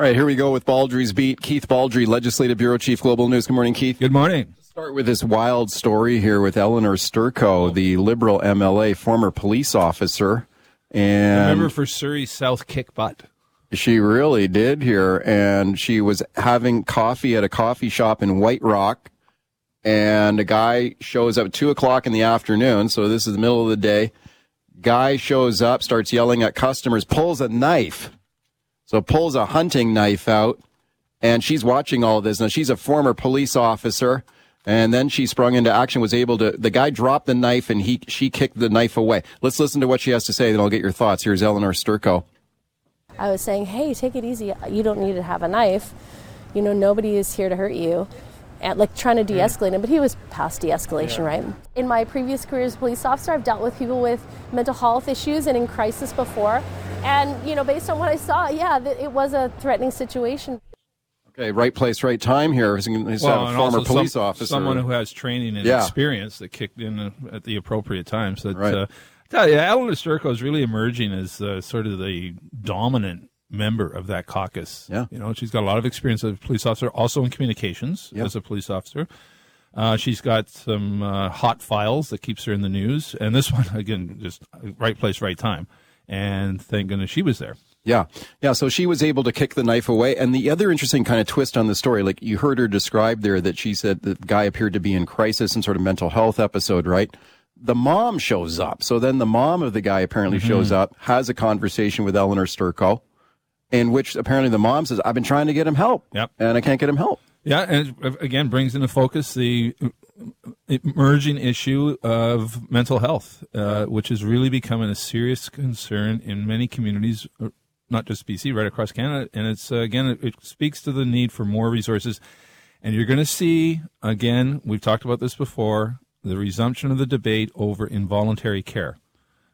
All right, here we go with Baldrey's Beat. Keith Baldry, Legislative Bureau Chief, Global News. Good morning, Keith. Good morning. Start with this wild story here with Elenore Sturko, the Liberal MLA, former police officer. And Remember for Surrey South kick butt. she really did here. And she was having coffee at a coffee shop in White Rock. And a guy shows up at two o'clock in the afternoon. So this is the middle of the day. Guy shows up, starts yelling at customers, pulls a knife. So pulls a hunting knife out, and she's watching all this. Now she's a former police officer, and then she sprung into action. Was able to. The guy dropped the knife, and he she kicked the knife away. Let's listen to what she has to say, then I'll get your thoughts. Here's Elenore Sturko. I was saying, hey, take it easy. You don't need to have a knife. You know, nobody is here to hurt you. And like trying to de escalate him, but he was past de escalation, right? In my previous career as a police officer, I've dealt with people with mental health issues and in crisis before. And, you know, based on what I saw, yeah, it was a threatening situation. Okay, right place, right time here. He's, he's Well, a former also police some- officer. Someone who has training and Yeah. experience that kicked in uh, at the appropriate times. That, Right. uh, tell you, Elenore Sturko is really emerging as uh, sort of the dominant member of that caucus. Yeah. You know, she's got a lot of experience as a police officer, also in communications Yeah. as a police officer. Uh, she's got some uh, hot files that keeps her in the news, and this one again, just right place, right time. And thank goodness she was there. Yeah. Yeah. So she was able to kick the knife away. And the other interesting kind of twist on the story, like you heard her describe there that she said the guy appeared to be in crisis, some sort of mental health episode, right? The mom shows up. So then the mom of the guy apparently Mm-hmm. shows up, has a conversation with Elenore Sturko, in which apparently the mom says, I've been trying to get him help. Yep. And I can't get him help. Yeah, and it, again brings into focus the emerging issue of mental health, uh, which is really becoming a serious concern in many communities, uh, not just BC, right across Canada. And it's uh, again, it, it speaks to the need for more resources. And you're going to see again, we've talked about this before, the resumption of the debate over involuntary care.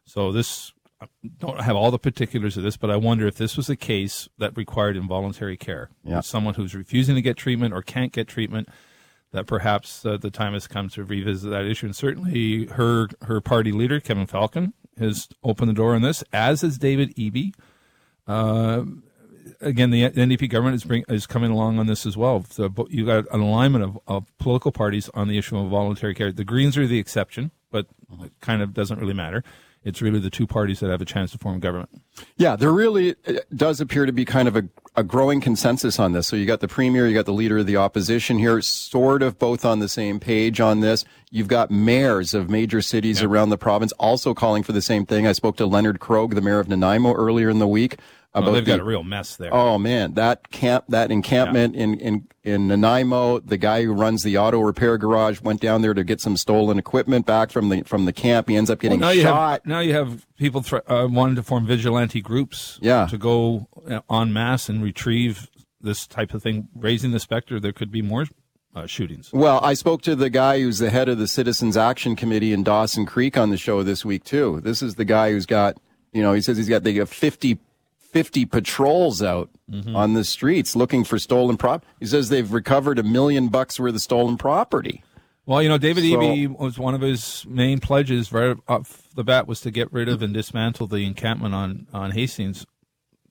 So this I don't have all the particulars of this, but I wonder if this was a case that required involuntary care. Yeah. Someone who's refusing to get treatment or can't get treatment, that perhaps uh, the time has come to revisit that issue. And certainly her her party leader, Kevin Falcon, has opened the door on this, as has David Eby. Uh, again, the NDP government is bring, is coming along on this as well. So you got an alignment of, of political parties on the issue of voluntary care. The Greens are the exception, but it kind of doesn't really matter. It's really the two parties that have a chance to form government. Yeah, there really uh, does appear to be kind of a, a growing consensus on this. So you got the premier, you got the leader of the opposition here, sort of both on the same page on this. You've got mayors of major cities around the province also calling for the same thing. I spoke to Leonard Krog, the mayor of Nanaimo, earlier in the week about Well, they've the, got a real mess there. Oh man, that camp, that encampment in, in, in Nanaimo, the guy who runs the auto repair garage went down there to get some stolen equipment back from the, from the camp. He ends up getting now you shot. have now you have people thr uh, wanting to form vigilante groups. Yeah. to go uh, en masse and retrieve this type of thing, raising the specter. There could be more uh, shootings. Well, I spoke to the guy who's the head of the Citizens Action Committee in Dawson Creek on the show this week too. This is the guy who's got, you know, he says he's got they have 50, 50 patrols out mm-hmm. on the streets looking for stolen prop. He says they've recovered a million bucks worth of stolen property. Well, you know, David So- Eby was one of his main pledges right off the bat was to get rid of and dismantle the encampment on on Hastings.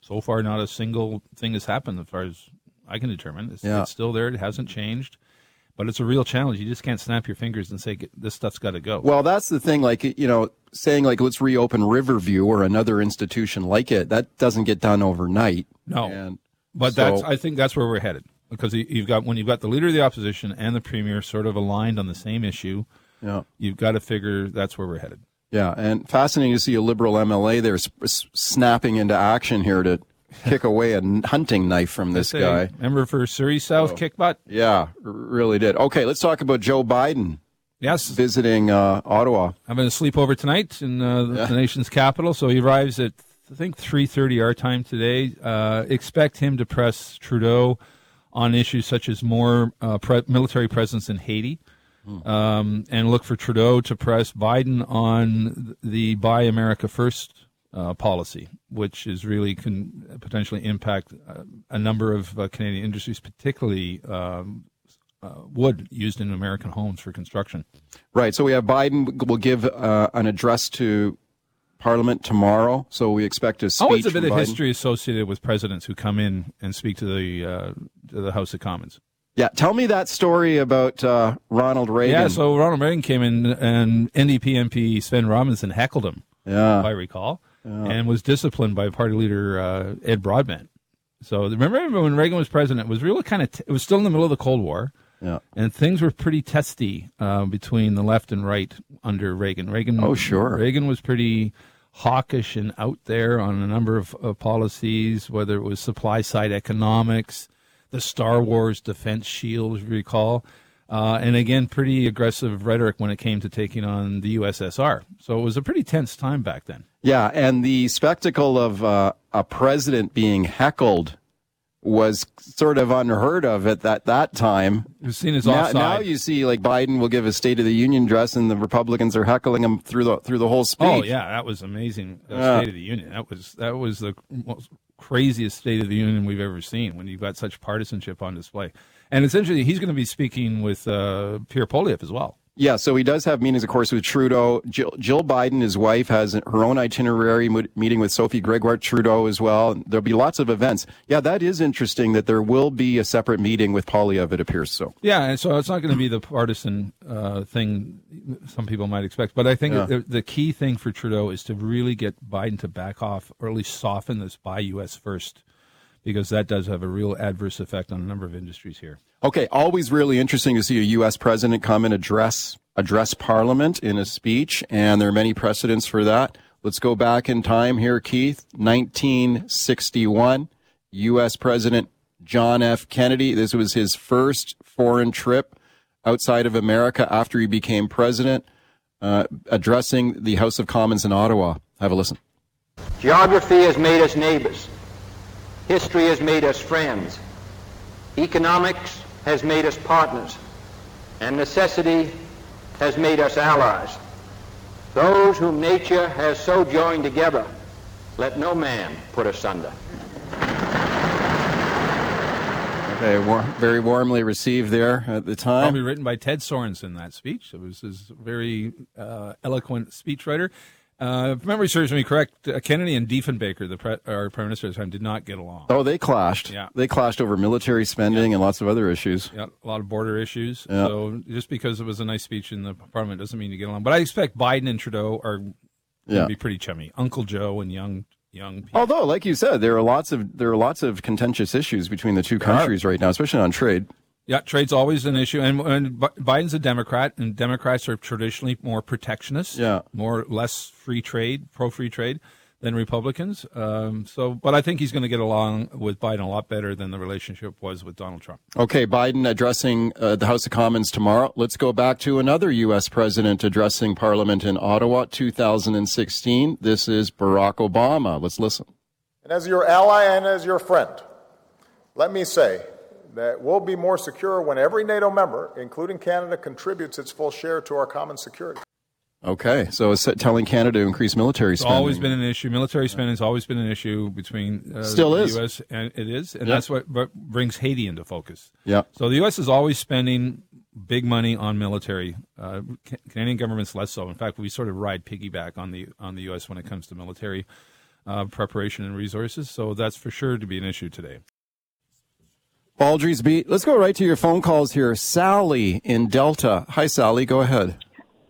So far, not a single thing has happened, as far as I can determine. It's, Yeah. it's still there; it hasn't changed. But it's a real challenge. You just can't snap your fingers and say this stuff's got to go. Well, that's the thing. Like, you know, saying like, let's reopen Riverview or another institution like it, that doesn't get done overnight. no, And but so- that's I think that's where we're headed because you- you've got when you've got the leader of the opposition and the premier sort of aligned on the same issue. yeah. You've got to figure that's where we're headed. Yeah, and fascinating to see a liberal MLA there snapping into action here to kick away a hunting knife from this Say, guy. remember for Surrey South kick butt? Yeah, really did. Okay, let's talk about Joe Biden Yes, visiting uh, Ottawa. having a sleepover tonight in uh, the, the nation's capital. So he arrives at I think three thirty our time today. Uh, expect him to press Trudeau on issues such as more uh, pre- military presence in Haiti, um, and look for Trudeau to press Biden on the Buy America First uh, policy, which is really can potentially impact uh, a number of uh, Canadian industries, particularly. Um, uh, wood used in American homes for construction. Right. So we have Biden will give uh, an address to Parliament tomorrow, so we expect a speech. Always a bit of Biden. history associated with presidents who come in and speak to the uh, to the House of Commons. Yeah, tell me that story about uh, Ronald Reagan. Yeah, so Ronald Reagan came in, and NDP MP Svend Robinson heckled him, yeah, if I recall, and was disciplined by party leader uh, Ed Broadbent. So remember when Reagan was president, it was really kind of t- it was still in the middle of the Cold War, yeah. and things were pretty testy uh, between the left and right under Reagan. Reagan, Oh, sure. Reagan was pretty hawkish and out there on a number of uh, policies, whether it was supply side economics, the Star Wars defense shield, if you recall, uh, and again, pretty aggressive rhetoric when it came to taking on the USSR. So it was a pretty tense time back then. Yeah, and the spectacle of uh, a president being heckled was sort of unheard of at that, that time. It was seen as Now, offside. now you see, like Biden will give a State of the Union address, and the Republicans are heckling him through the through the whole speech. Oh yeah, that was amazing. Yeah. State of the Union. That was that was the most craziest State of the Union we've ever seen. When you've got such partisanship on display, and essentially he's going to be speaking with uh, Pierre Poilievre as well. Yeah, so he does have meetings, of course, with Trudeau. Jill, Jill Biden, his wife, has her own itinerary meeting with Sophie Gregoire Trudeau as well. There'll be lots of events. Yeah, that is interesting that there will be a separate meeting with Poilievre, it appears so. Yeah, and so it's not going to be the partisan uh, thing some people might expect. But I think Yeah. the, the key thing for Trudeau is to really get Biden to back off, or at least soften this "buy U.S. first, because that does have a real adverse effect on a number of industries here. Okay, always really interesting to see a U.S. president come and address address Parliament in a speech, and there are many precedents for that. Let's go back in time here, Keith. 1961, U.S. President John F. Kennedy. This was his first foreign trip outside of America after he became president, uh, addressing the House of Commons in Ottawa. Have a listen. Geography has made us neighbors. History has made us friends. Economics has made us partners. And necessity has made us allies. Those whom nature has so joined together, let no man put asunder. Okay, war- very warmly received there at the time. Probably written by Ted Sorensen, that speech. It was his very uh, eloquent speechwriter. Uh, if memory serves me correct, uh, Kennedy and Diefenbaker, the pre- our prime minister at the time, did not get along. Oh, they clashed. Yeah. They clashed over military spending and lots of other issues. Yeah, a lot of border issues. Yeah. So just because it was a nice speech in the parliament doesn't mean you get along. But I expect Biden and Trudeau are going to Yeah. be pretty chummy. Uncle Joe and young young people. Although, like you said, there are lots of there are lots of contentious issues between the two countries right now, especially on trade. Yeah, trade's always an issue, and, and Biden's a Democrat, and Democrats are traditionally more protectionist, Yeah. more less free trade, pro free trade than Republicans. Um, so, but I think he's going to get along with Biden a lot better than the relationship was with Donald Trump. Okay, Biden addressing uh, the House of Commons tomorrow. Let's go back to another U.S. president addressing Parliament in Ottawa, 2016. This is Barack Obama. Let's listen. And as your ally and as your friend, let me say that we'll be more secure when every NATO member, including Canada, contributes its full share to our common security. Okay, so it's telling Canada to increase military It's spending. always been an issue. Military spending has always been an issue between uh, Still the is. U.S. and it is, and Yeah. that's what, what brings Haiti into focus. Yeah. So the U.S. is always spending big money on military. Uh, Canadian government's less so. In fact, we sort of ride piggyback on the on the U.S. when it comes to military uh, preparation and resources. So that's for sure to be an issue today. Baldrey's Beat. Let's go right to your phone calls here. Sally in Delta. Hi, Sally. Go ahead.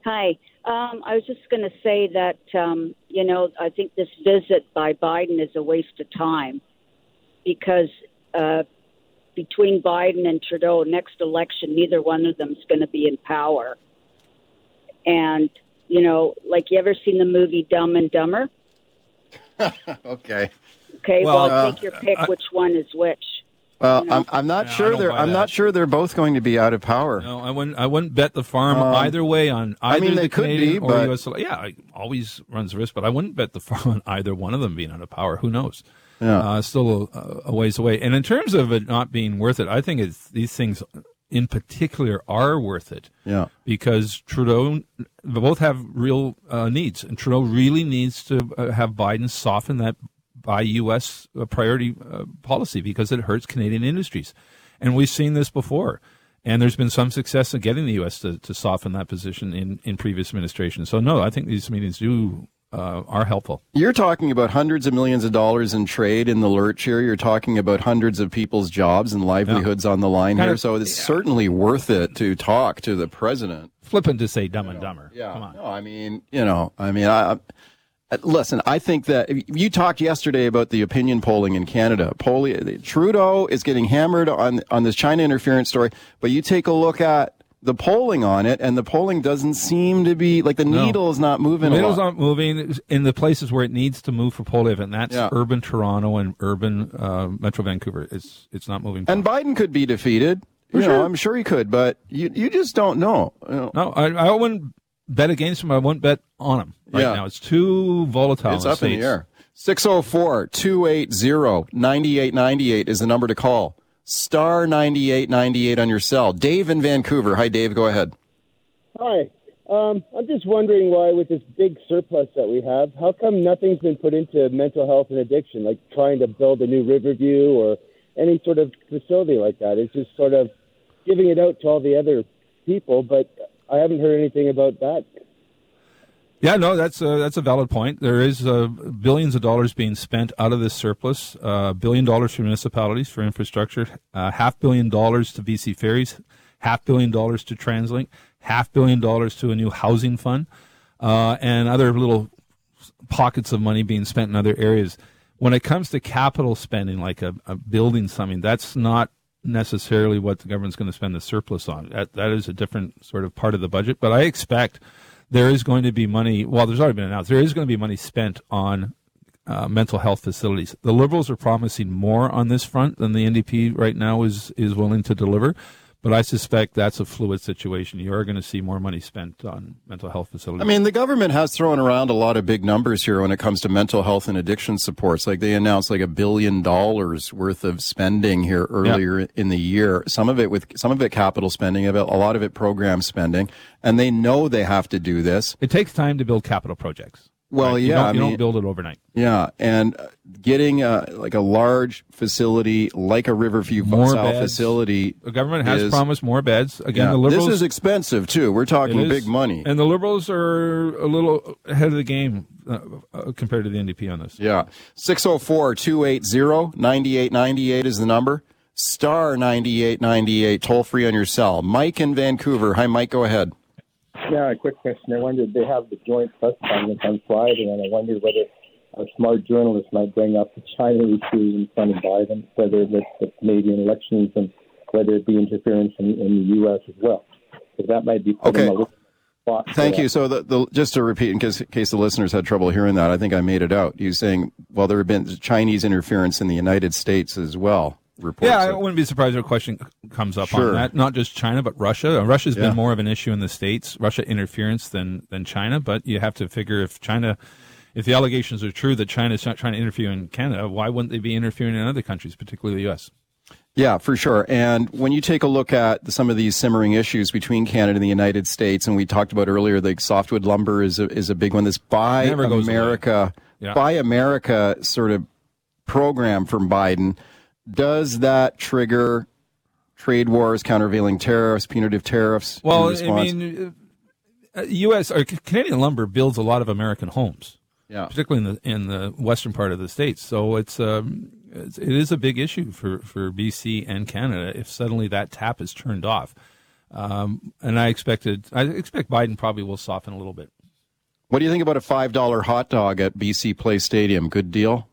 Hi. Um, I was just going to say that, um, you know, I think this visit by Biden is a waste of time because uh, between Biden and Trudeau, next election, neither one of them is going to be in power. And, you know, like you ever seen the movie Dumb and Dumber? Okay. Okay, Well, well, uh, take your pick which one is which. Well, I'm, I'm not Yeah, sure they're I'm that. not sure they're both going to be out of power. No, I wouldn't. I wouldn't bet the farm either way on either Um, I mean, they the could Canadian be, or but- U.S. Yeah, it always runs the risk, but I wouldn't bet the farm on either one of them being out of power. Who knows? Yeah. uh, still a, a ways away. And in terms of it not being worth it, I think it's, these things, in particular, are worth it. Yeah. because Trudeau, they both have real uh, needs, and Trudeau really needs to uh, have Biden soften that buy U.S. uh, priority uh, policy because it hurts Canadian industries, and we've seen this before. And there's been some success in getting the U.S. to, to soften that position in, in previous administrations. So no, I think these meetings do uh, are helpful. You're talking about hundreds of millions of dollars in trade in the lurch here. You're talking about hundreds of people's jobs and livelihoods on the line Kind here. of- so it's certainly worth it to talk to the president. Flippant to say Dumb and Dumber. Come on. No, I mean, you know, I mean, I listen. I think that you talked yesterday about the opinion polling in Canada. Polling, Trudeau is getting hammered on on this China interference story, but you take a look at the polling on it, and the polling doesn't seem to be like the No. needle is not moving. Middle's lot. not moving in the places where it needs to move for Poilievre, and that's Yeah. urban Toronto and urban uh, Metro Vancouver. It's it's not moving. And Biden could be defeated. You know, I'm sure he could, but you you just don't know. You know, no, I, I wouldn't bet against him. I wouldn't bet on him right Yeah. now. It's too volatile. It's in up in the air. 604 280 9898 is the number to call. Star 9898 on your cell. Dave in Vancouver. Hi, Dave. Go ahead. Hi. Um, I'm just wondering why, with this big surplus that we have, how come nothing's been put into mental health and addiction, like trying to build a new Riverview or any sort of facility like that? It's just sort of giving it out to all the other people, but I haven't heard anything about that. Yeah, no, that's a, that's a valid point. There is uh, billions of dollars being spent out of this surplus. Uh, billion dollars for municipalities for infrastructure, uh, half billion dollars to BC Ferries, half billion dollars to TransLink, half billion dollars to a new housing fund, uh, and other little pockets of money being spent in other areas. When it comes to capital spending, like a, a building something, that's not necessarily what the government's going to spend the surplus on. That that is a different sort of part of the budget. But I expect there is going to be money. Well, there's already been announced. There is going to be money spent on uh, mental health facilities. The Liberals are promising more on this front than the NDP right now is is willing to deliver. But I suspect that's a fluid situation. You are going to see more money spent on mental health facilities. I mean, the government has thrown around a lot of big numbers here when it comes to mental health and addiction supports. Like they announced like a billion dollars worth of spending here earlier in the year. Some of it with some of it capital spending, a lot of it program spending, and they know they have to do this. it takes time to build capital projects. Well, right? You yeah, don't, I you mean- don't build it overnight. Yeah, and uh, getting uh, like a large facility like a Riverview More beds. facility. The government has is- promised more beds. Again, Yeah, the liberals. this is expensive too. We're talking big money. And the Liberals are a little ahead of the game uh, uh, compared to the NDP on this. Yeah. 604 280 9898 is the number. Star 9898, toll free on your cell. Mike in Vancouver. Hi, Mike, go ahead. Yeah, a quick question. I wondered they have the joint press conference on Friday, and I wondered whether a smart journalist might bring up the China issue in front of Biden, whether it's the Canadian elections and whether it be interference in, in the U.S. as well. Because that might be Okay. a little spot. Thank you. So, the, the, just to repeat, in case, in case the listeners had trouble hearing that, I think I made it out. You saying, well, there have been Chinese interference in the United States as well. Reports Yeah, I wouldn't be surprised if a question comes up Sure. on that. Not just China, but Russia. Uh, Russia's Yeah. been more of an issue in the states, Russia interference than than China. But you have to figure if China, if the allegations are true that China's not trying to interfere in Canada, why wouldn't they be interfering in other countries, particularly the U.S.? Yeah, for sure. And when you take a look at some of these simmering issues between Canada and the United States, and we talked about earlier, like softwood lumber is a, is a big one. This Buy America, Yeah. Buy America sort of program from Biden, does that trigger trade wars, countervailing tariffs, punitive tariffs? Well, I mean, uh, U.S. or Canadian lumber builds a lot of American homes. Yeah. particularly in the in the western part of the states. So it's um it's, it is a big issue for for BC and Canada if suddenly that tap is turned off. Um, and I expected I expect Biden probably will soften a little bit. what do you think about a five dollar hot dog at BC Place Stadium? Good deal.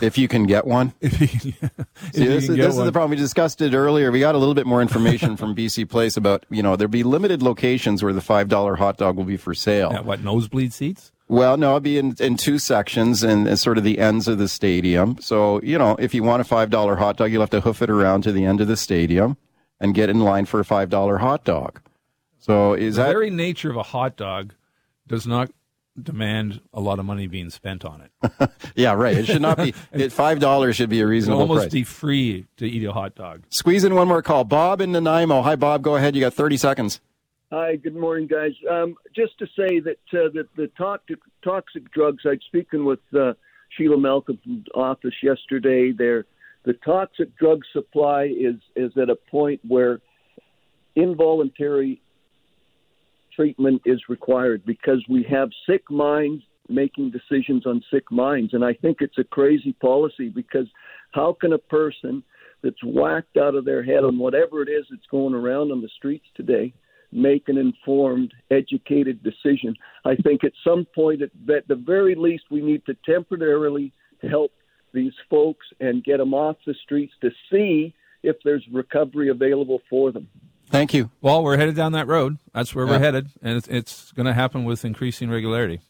If you can get one. If you if See, this, is, this is the problem. We discussed it earlier. We got a little bit more information from BC Place about, you know, there'll be limited locations where the $5 hot dog will be for sale. Yeah, what nosebleed seats? Well, no, it'll be in, in two sections and, and sort of the ends of the stadium. So, you know, if you want a $5 hot dog, you'll have to hoof it around to the end of the stadium and get in line for a $5 hot dog. So is The that very nature of a hot dog does not demand a lot of money being spent on it. yeah, right. It should not be, it, $5 should be a It'll reasonable almost price. be free to eat a hot dog. Squeeze in one more call. Bob in Nanaimo. Hi, Bob. Go ahead. You got 30 seconds. Hi, good morning, guys. Um, just to say that uh, that the toxic toxic drugs. I'd speaking with uh, Sheila Malcolm's office yesterday. There, the toxic drug supply is is at a point where involuntary treatment is required because we have sick minds, making decisions on sick minds. And I think it's a crazy policy because how can a person that's whacked out of their head on whatever it is that's going around on the streets today make an informed, educated decision? I think at some point, at the very least, we need to temporarily help these folks and get them off the streets to see if there's recovery available for them. Thank you. Well, we're headed down that road. That's where Yeah. we're headed, and it's, it's going to happen with increasing regularity.